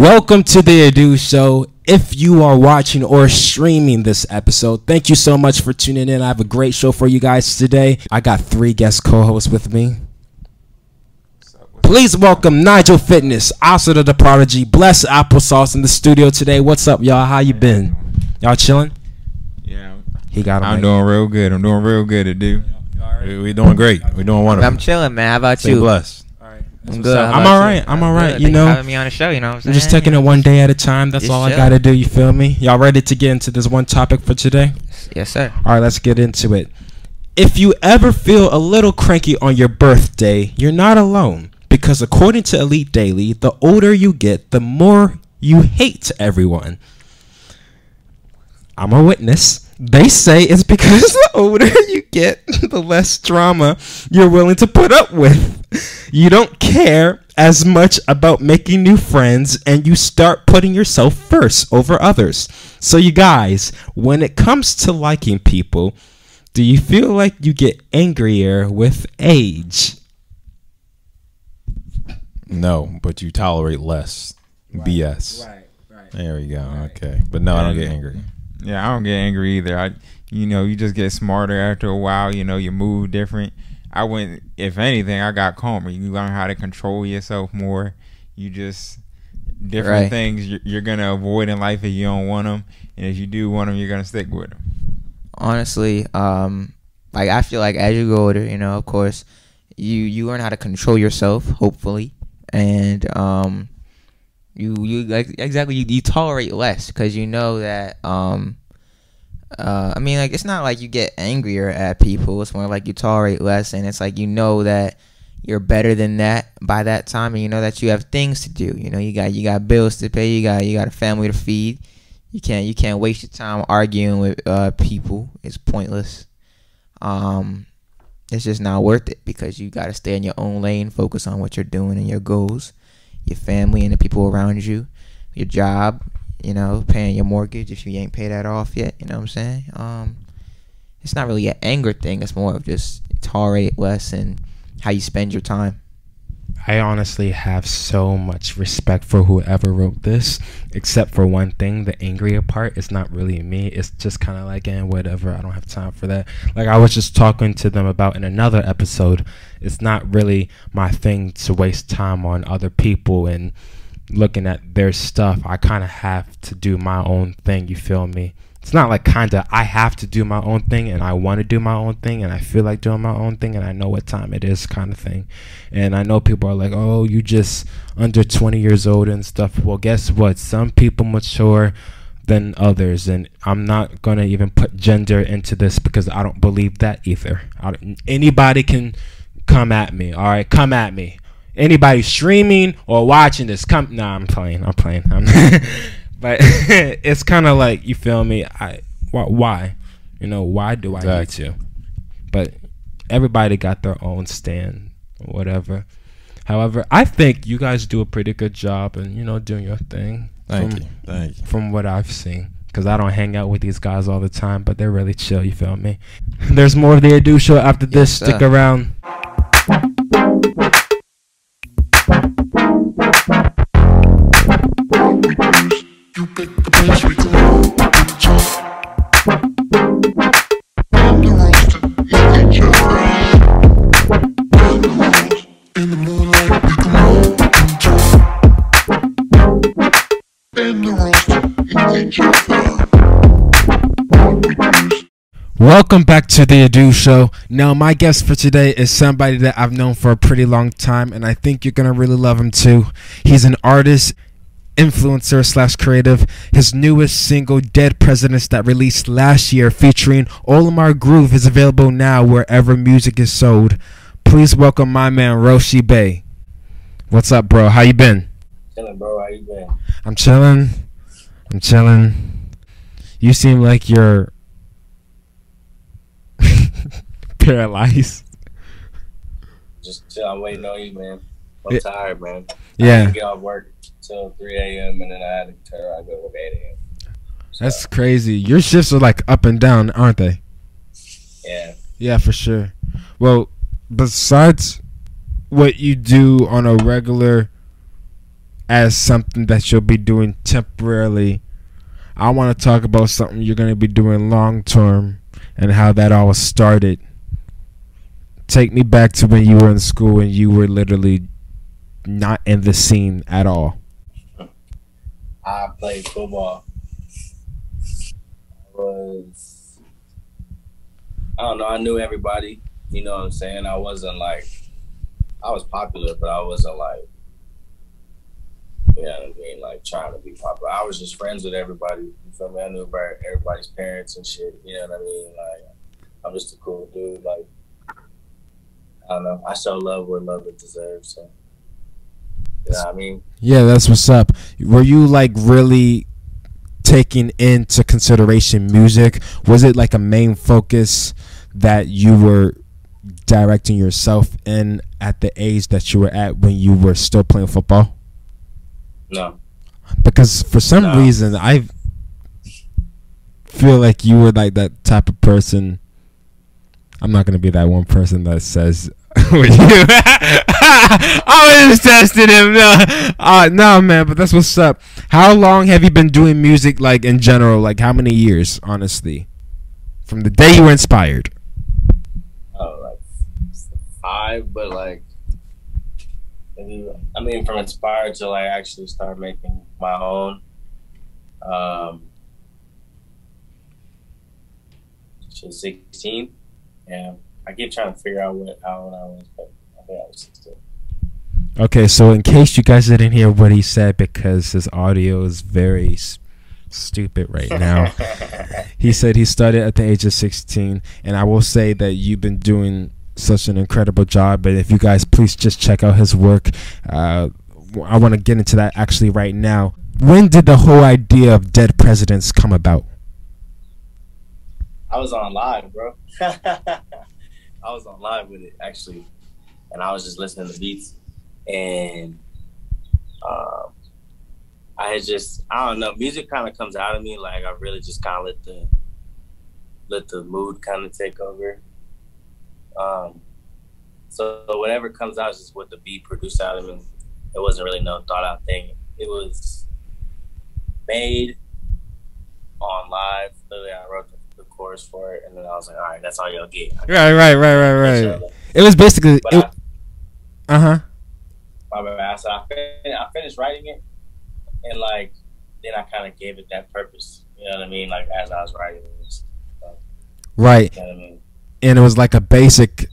Welcome to the Adu Show. If you are watching or streaming this episode, thank you so much for tuning in. I have a great show for you guys today. I got three guest co-hosts with me. Please welcome Nigel Fitness, also the Prodigy, Bless Applesauce in the studio today. What's up, y'all? How you been? Y'all chilling? Yeah, He got. I'm right. doing real good. I'm doing real good, dude. We, we doing great. We doing wonderful. I'm chilling, man. How about Stay you? blessed. I'm good. How I'm about all you? I'm all right. good. You Thanks know, for having me on the show. You know what I'm saying? I'm just taking it one day at a time. That's Just all I chill. gotta do. You feel me? Y'all ready to get into this one topic for today? Yes, sir. All right, let's get into it. If you ever feel a little cranky on your birthday, you're not alone. Because according to Elite Daily, the older you get, the more you hate everyone. I'm a witness. They say it's because the older you get, the less drama you're willing to put up with. You don't care as much about making new friends and you start putting yourself first over others. So, you guys, when it comes to liking people, do you feel like you get angrier with age? No, but you tolerate less BS. Right, right. There we go. Okay, but no, I don't get angry. Yeah, I don't get angry either. I, you know, you just get smarter after a while. You know, you move different. I went, if anything, I got calmer. You learn how to control yourself more. You just different Right. things you're, you're gonna avoid in life if you don't want them, and if you do want them, you're gonna stick with them. Honestly, um, like I feel like as you go older, you know, of course, you you learn how to control yourself, hopefully, and um, you you like exactly you, you tolerate less because you know that um. Uh, I mean, like it's not like you get angrier at people. It's more like you tolerate less, and it's like you know that you're better than that by that time, and you know that you have things to do. You know, you got you got bills to pay. You got you got a family to feed. You can't you can't waste your time arguing with uh, people. It's pointless. Um, it's just not worth it because you got to stay in your own lane, focus on what you're doing and your goals, your family and the people around you, your job. You know, paying your mortgage if you ain't paid that off yet. You know what I'm saying? Um, it's not really an anger thing. It's more of just tolerate less and how you spend your time. I honestly have so much respect for whoever wrote this, except for one thing the angrier part. It's not really me. It's just kind of like, and whatever. I don't have time for that. Like I was just talking to them about in another episode. It's not really my thing to waste time on other people and looking at their stuff. I kind of have to do my own thing. You feel me? It's not like kind of I have to do my own thing and I want to do my own thing and I feel like doing my own thing and I know what time it is kind of thing. And I know people are like, "Oh, you just under 20 years old and stuff." Well, guess what? Some people mature than others and I'm not going to even put gender into this because I don't believe that either. Anybody can come at me. All right, come at me. Anybody streaming or watching this, come. Nah, I'm playing. I'm playing. I'm but it's kind of like you feel me. I why, why, you know, why do I need Exactly. to? But everybody got their own stand, or whatever. However, I think you guys do a pretty good job, and you know, doing your thing. Thank from, you. Thank you. From what I've seen, because I don't hang out with these guys all the time, but they're really chill. You feel me? There's more of the Adu show after this. Yes, Stick around. Welcome back to the Adu Show. Now, my guest for today is somebody that I've known for a pretty long time, and I think you're gonna really love him too. He's an artist, influencer slash creative. His newest single, "Dead Presidents," that released last year, featuring Olimar Groove, is available now wherever music is sold. Please welcome my man Roshi Bay. What's up, bro? How you been? Chilling, bro. How you been? I'm chilling. I'm chilling. You seem like you're paralyzed. Just chill. I'm waiting on you, man. I'm Yeah. tired, man. I Yeah, get off work till 3 a.m. and then I had to turn around and go to 8 a.m. So, that's crazy. Your shifts are like up and down, aren't they? yeah. Yeah, for sure. Well, besides what you do on a regular as something that you'll be doing temporarily. I want to talk about something you're going to be doing long term and how that all started. Take me back to when you were in school and you were literally not in the scene at all. I played football. I was, I don't know, I knew everybody. You know what I'm saying? I wasn't like, I was popular, but I wasn't like, you know what I mean? Like trying to be popular. I was just friends with everybody. You feel me? I knew about everybody's parents and shit. You know what I mean? Like, I'm just a cool dude. Like, I don't know. I show love where love it deserves. So, you know I mean? Yeah, that's what's up. Were you like really taking into consideration music? Was it like a main focus that you were directing yourself in at the age that you were at when you were still playing football? No. Because for some No. reason I feel like you were like that type of person. I'm not gonna be that one person that says with you. I was just testing him. No, uh, no, man. But that's what's up. How long have you been doing music, like in general? Like how many years, honestly, from the day you were inspired? oh, like five, but like, I mean, from inspired to like actually start making my own. Um, shit, sixteen. Yeah, I keep trying to figure out what how old I was, but I think I was sixteen. Okay, so in case you guys didn't hear what he said, because his audio is very s- stupid right now. He said he started at the age of 16, and I will say that you've been doing such an incredible job. But if you guys please just check out his work, uh, I want to get into that actually right now. When did the whole idea of Dead Presidents come about? I was on live, bro. I was on live with it actually, and I was just listening to beats, and um, I had just I don't know, music kind of comes out of me like I really just kind of let the let the mood kind of take over. Um, so whatever comes out is just what the beat produced out of me. It wasn't really no thought out thing. It was made on live. Literally, I wrote the, chorus for it, and then I was like, "All right, that's all y'all get." Right, right, right, right, right. It was basically, uh huh. my bad. So I, fin- I finished writing it, and like then I kind of gave it that purpose. You know what I mean? Like as I was writing it, Right. you know what I mean? and it was like a basic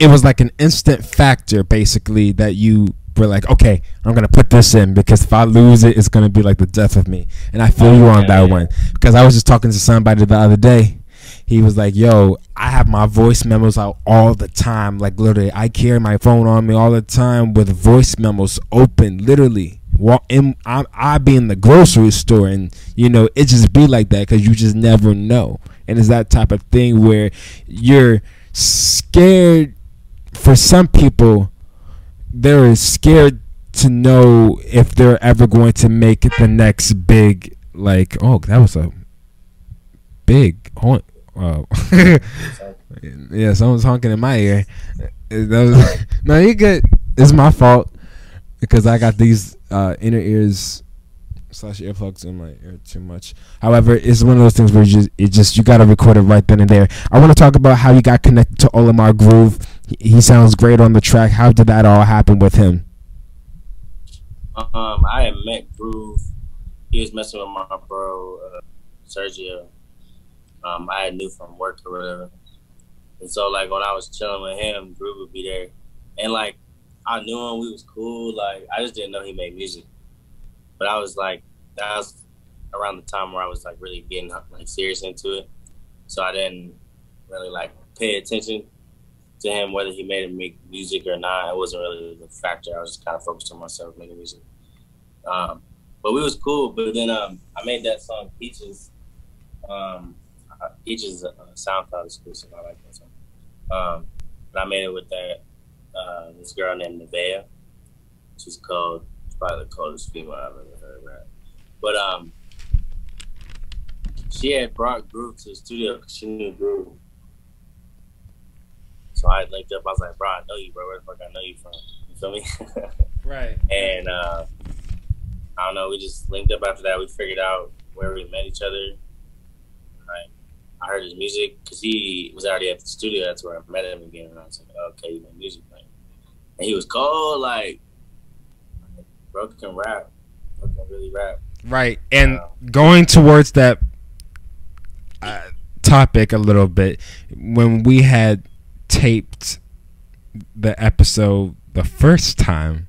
it was like an instant factor basically that you were like okay i'm gonna put this in because if i lose it it's gonna be like the death of me. And i feel you oh, on that one. Because i was just talking to somebody the other day. He was like yo i have my voice memos out all the time. Like literally i carry my phone on me all the time with voice memos open literally. Walk in I, I be in the grocery store and you know it just be like that because you just never know. And it's that type of thing where you're scared for some people they're scared to know if they're ever going to make the next big like oh that was a big hon- oh. yeah someone's honking in my ear. Uh, was, no you good. It's my fault because i got these uh, inner ears slash earplugs in my ear too much. However it's one of those things where you just it just you gotta record it right then and there. I want to talk about how you got connected to olimar groove he sounds great on the track how did that all happen with him Um, I had met Groove. He was messing with my bro uh, Sergio. Um, I had knew from work or whatever. And so like when I was chilling with him, Groove would be there, and like I knew him. We was cool. Like I just didn't know he made music. But I was like, that was around the time where I was like really getting like serious into it. So I didn't really like pay attention to him whether he made make music or not. It wasn't really the factor. I was just kind of focused on myself making music. Um, but we was cool. But then um, I made that song Peaches. Um, Peaches a SoundCloud exclusive. I like that song. Um, but I made it with that uh, this girl named Nevaeh. She's called probably the coldest female I've ever heard. But um, she had brought Groove to the studio because she knew Groove. So I linked up. I was like, "Bro, I know you, bro. Where the fuck I know you from? You feel me?" right and uh, I don't know. We just linked up after that. We figured out where we met each other. Like, I heard his music because he was already at the studio. That's where I met him again. And I was like, okay, you make music, man. And he was cold, like, bro can rap. Bro can really rap. Right. And Wow. going towards that uh, topic a little bit, when we had taped the episode the first time,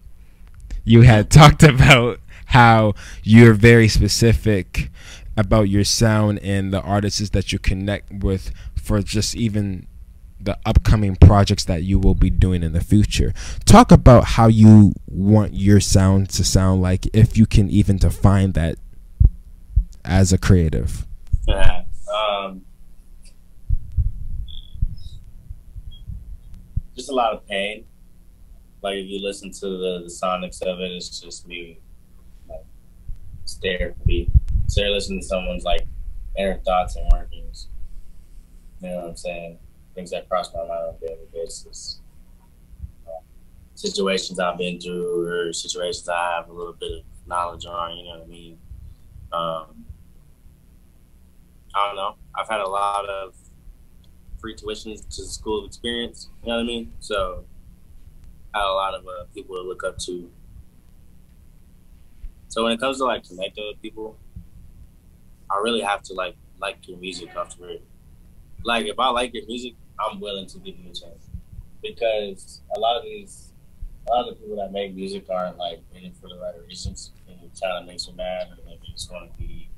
you had talked about how you're very specific about your sound and the artists that you connect with for just even the upcoming projects that you will be doing in the future. Talk about how you want your sound to sound like if you can even define that as a creative. um, just a lot of pain. Like if you listen to the, the sonics of it, it's just me, like therapy. So you're listening to someone's like inner thoughts and workings. You know what I'm saying? Things that cross my mind on a daily basis. Situations I've been through, or situations I have a little bit of knowledge on. You know what I mean? Um, I don't know. I've had a lot of free tuitions to the school of experience. You know what I mean? So I had a lot of uh, people to look up to. So when it comes to like connecting with people, I really have to like like your music off the. Like if I like your music, I'm willing to give you a chance because a lot of these, a lot of the people that make music aren't like in it for the right reasons. And they're trying to make you mad, or like just want to be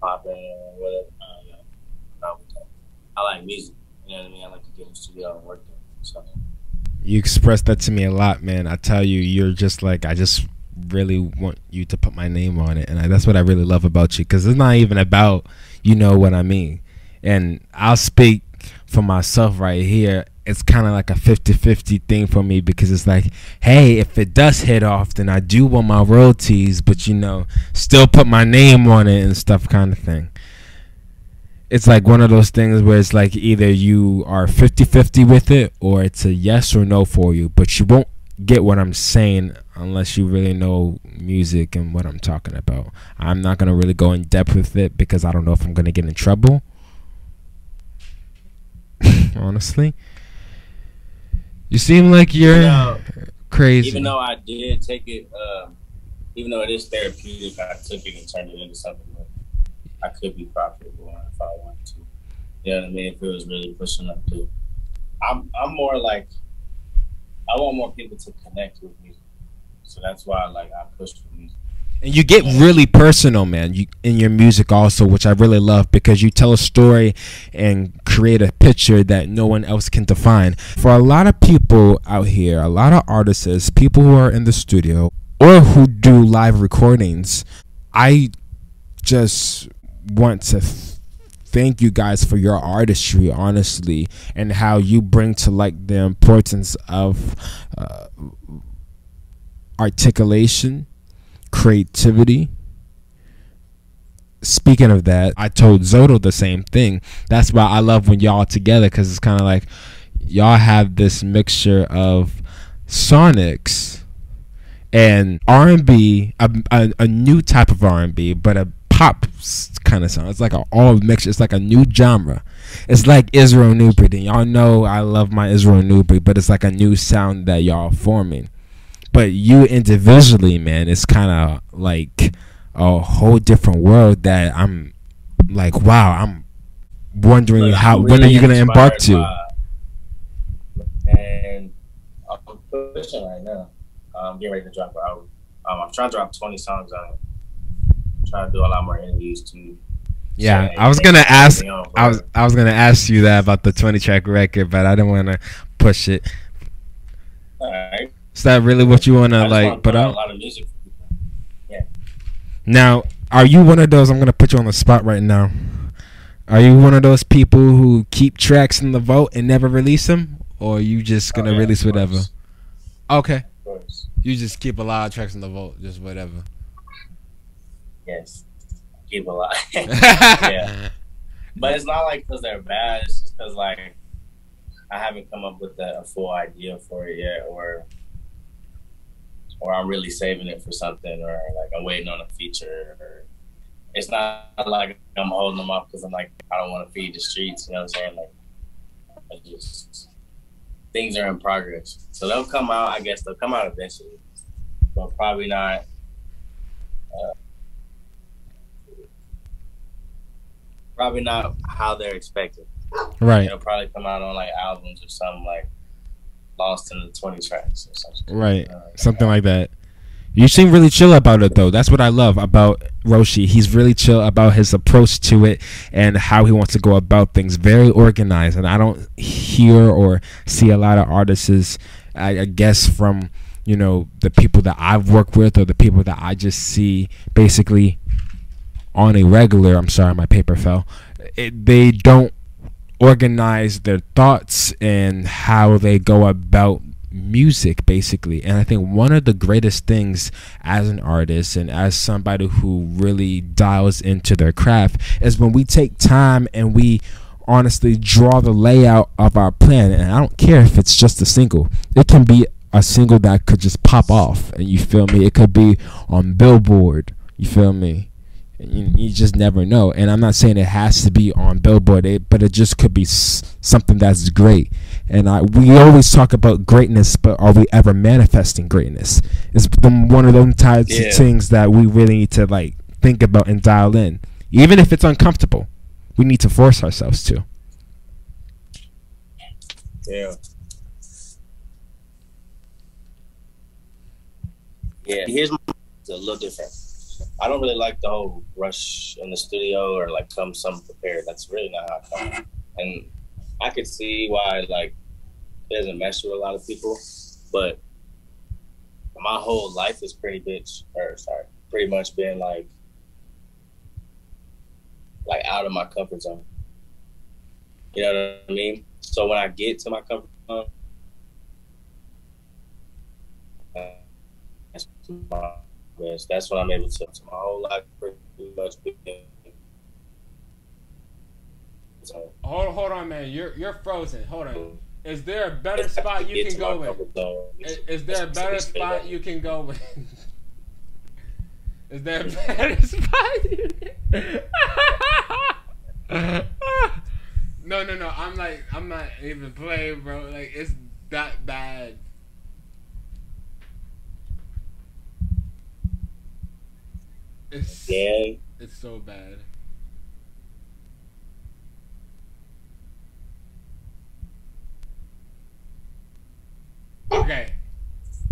popping or whatever. That. I like music. You know what I mean? I like to get in the studio and work there. So You expressed that to me a lot, man. I tell you, you're just like I just really want you to put my name on it, and I, that's what I really love about you because it's not even about you know what I mean. And I'll speak for myself right here. It's kind of like a 50-50 thing for me because it's like, hey, if it does hit off, then I do want my royalties, but you know, still put my name on it and stuff, kind of thing. It's like one of those things where it's like either you are 50-50 with it or it's a yes or no for you, but you won't get what I'm saying unless you really know music and what I'm talking about. I'm not gonna really go in depth with it because I don't know if I'm gonna get in trouble. Honestly, you seem like you're crazy. even though I did take it, um, even though it is therapeutic, I took it and turned it into something I could be profitable if I wanted to. You know what I mean? If it was really pushing up to, I'm I'm more like I want more people to connect with music, so that's why like I push for music. And you get really personal, man, you, in your music also, which I really love because you tell a story and create a picture that no one else can define. For a lot of people out here, a lot of artists, people who are in the studio or who do live recordings, I just want to th- thank you guys for your artistry, honestly, and how you bring to like the importance of uh, articulation creativity. Speaking of that, I told Zoto the same thing. That's why I love when y'all together because it's kind of like y'all have this mixture of sonics and R&B, a, a, a new type of R&B, but a pop kind of sound. It's like an all mixture. It's like a new genre. It's like Israel Newbert. And y'all know I love my Israel Newbert, but it's like a new sound that y'all forming but you individually, man, it's kind of like a whole different world that I'm like, wow, I'm wondering Look, how I'm when are you gonna embark to? and I'm pushing right now. I'm getting ready to drop album. Um, I'm trying to drop 20 songs on it. To do a lot more interviews too. Yeah, So, I was gonna ask. on, I was. I was gonna ask you that about the 20 track record, but I didn't want to push it. Alright. Is that really what you wanna like put a lot of music for people. Now, are you one of those? I'm gonna put you on the spot right now. Are you one of those people who keep tracks in the vault and never release them, or are you just oh, gonna Oh, yeah, release whatever? Okay, you just keep a lot of tracks in the vault, just whatever. Yes. Keep a lot. yeah. But it's not like because they're bad. It's just because like I haven't come up with a, a full idea for it yet, or or I'm really saving it for something, or like I'm waiting on a feature. Or it's not like I'm holding them up because I'm like I don't want to feed the streets. You know what I'm saying? Like, I just things are in progress, so they'll come out. I guess they'll come out eventually, but probably not. Uh, probably not how they're expected. Right. It'll probably come out on like albums or something like Lost in the Twenty Tracks or something. Right. Uh, Something like that. You seem really chill about it though. That's what I love about Roshi. He's really chill about his approach to it and how he wants to go about things. Very organized, and I don't hear or see a lot of artists. I, I guess from you know the people that I've worked with or the people that I just see basically on a regular. I'm sorry, my paper fell. It, they don't organize their thoughts and how they go about music basically. And i think one of the greatest things as an artist and as somebody who really dials into their craft is when we take time and we honestly draw the layout of our plan. And i don't care if it's just a single. It can be a single that could just pop off. And you feel me? It could be on billboard. You feel me you, you just never know and i'm not saying it has to be on billboard it, but it just could be s- something that's great and I, we always talk about greatness but are we ever manifesting greatness it's the, one of those types Yeah. of things that we really need to like think about and dial in even if it's uncomfortable we need to force ourselves to Yeah. Yeah. Here's my, it's a little different. I don't really like the whole rush in the studio or like come some prepared. That's really not how I come. And I could see why like it doesn't mesh with a lot of people, but my whole life is pretty bitch or sorry, pretty much been like like out of my comfort zone. You know what I mean? So when I get to my comfort zone, that's my best. That's what I'm able to. So my whole life pretty much been. So, hold, hold on man you're, you're frozen hold on is there a better spot you can go with. Is, is there a better spot you can go with? Is there a better spot? no, no, no. I'm like, I'm not even playing, bro. Like, it's that bad. It's, Yeah, it's so bad. Okay.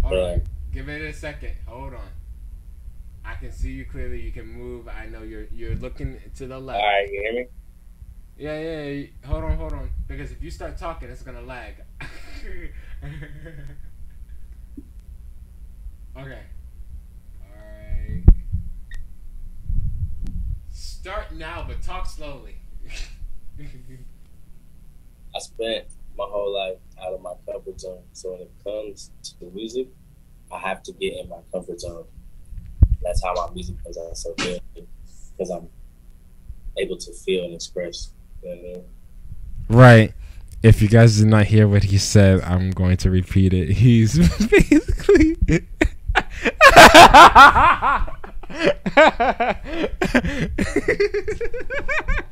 Hold Yeah. on. Give it a second. Hold on. I can see you clearly. You can move. I know you're you're looking to the left. all right, you hear me? Yeah, yeah, yeah. Hold on, hold on. Because if you start talking, it's gonna lag. okay. Start now, but talk slowly. I spent my whole life out of my comfort zone. So when it comes to music, I have to get in my comfort zone. That's how my music comes out so good because I'm able to feel and express. You know what I mean? right. If you guys did not hear what he said, I'm going to repeat it. He's basically.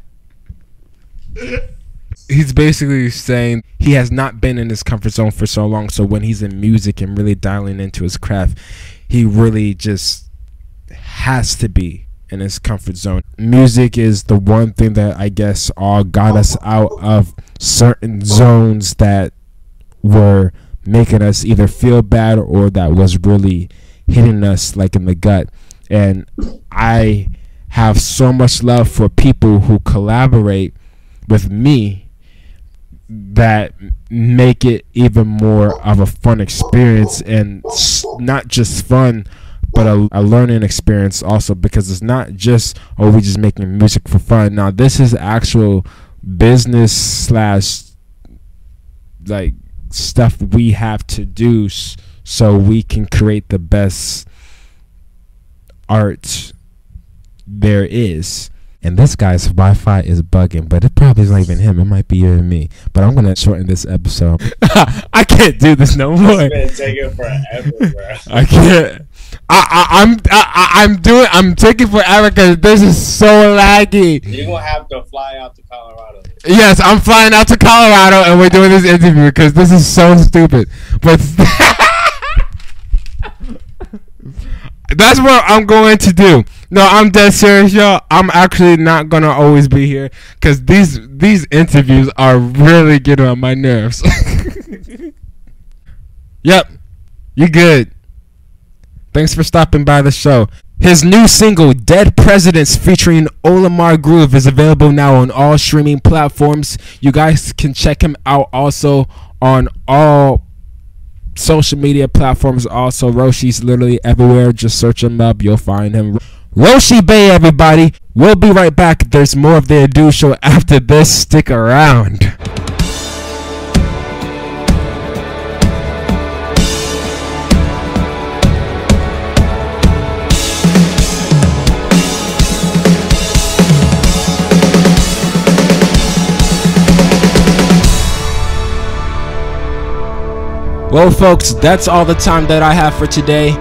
he's basically saying he has not been in his comfort zone for so long. So when he's in music and really dialing into his craft, he really just has to be in his comfort zone. Music is the one thing that I guess all got us out of certain zones that were making us either feel bad or that was really hitting us like in the gut. And I have so much love for people who collaborate with me that make it even more of a fun experience and not just fun but a, a learning experience also because it's not just oh we just making music for fun. Now this is actual business slash like stuff we have to do so we can create the best art there is and this guy's Wi-Fi is bugging, but it probably is not even him. It might be you and me. But I'm gonna shorten this episode. I can't do this no more. It's been taking forever, bro. I can't. I, I I'm I, I- I'm doing. I'm taking forever because this is so laggy. You're gonna have to fly out to Colorado. Yes, I'm flying out to Colorado and we're doing this interview because this is so stupid. But that's what I'm going to do. No, I'm dead serious, y'all. I'm actually not gonna always be here because these these interviews are really getting on my nerves. yep, you good. Thanks for stopping by the show. His new single, Dead Presidents, featuring Olamar Groove, is available now on all streaming platforms. You guys can check him out also on all social media platforms. Also, Roshi's literally everywhere. Just search him up, you'll find him. Roshi Bay, everybody. We'll be right back. There's more of the Ado Show after this. Stick around. Well, folks, that's all the time that I have for today.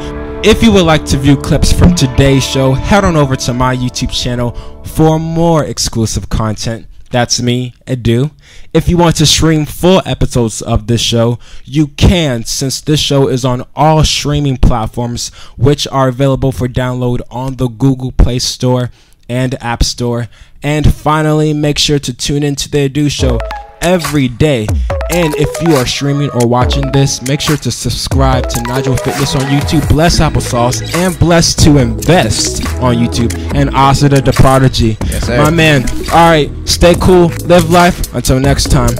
If you would like to view clips from today's show, head on over to my YouTube channel for more exclusive content. That's me, Edu. If you want to stream full episodes of this show, you can since this show is on all streaming platforms, which are available for download on the Google Play Store and App Store. And finally, make sure to tune into the Edu Show every day. And if you are streaming or watching this, make sure to subscribe to Nigel Fitness on YouTube, Bless Applesauce, and Bless to Invest on YouTube, and Asada the Prodigy. Yes. My man. All right, stay cool, live life. Until next time.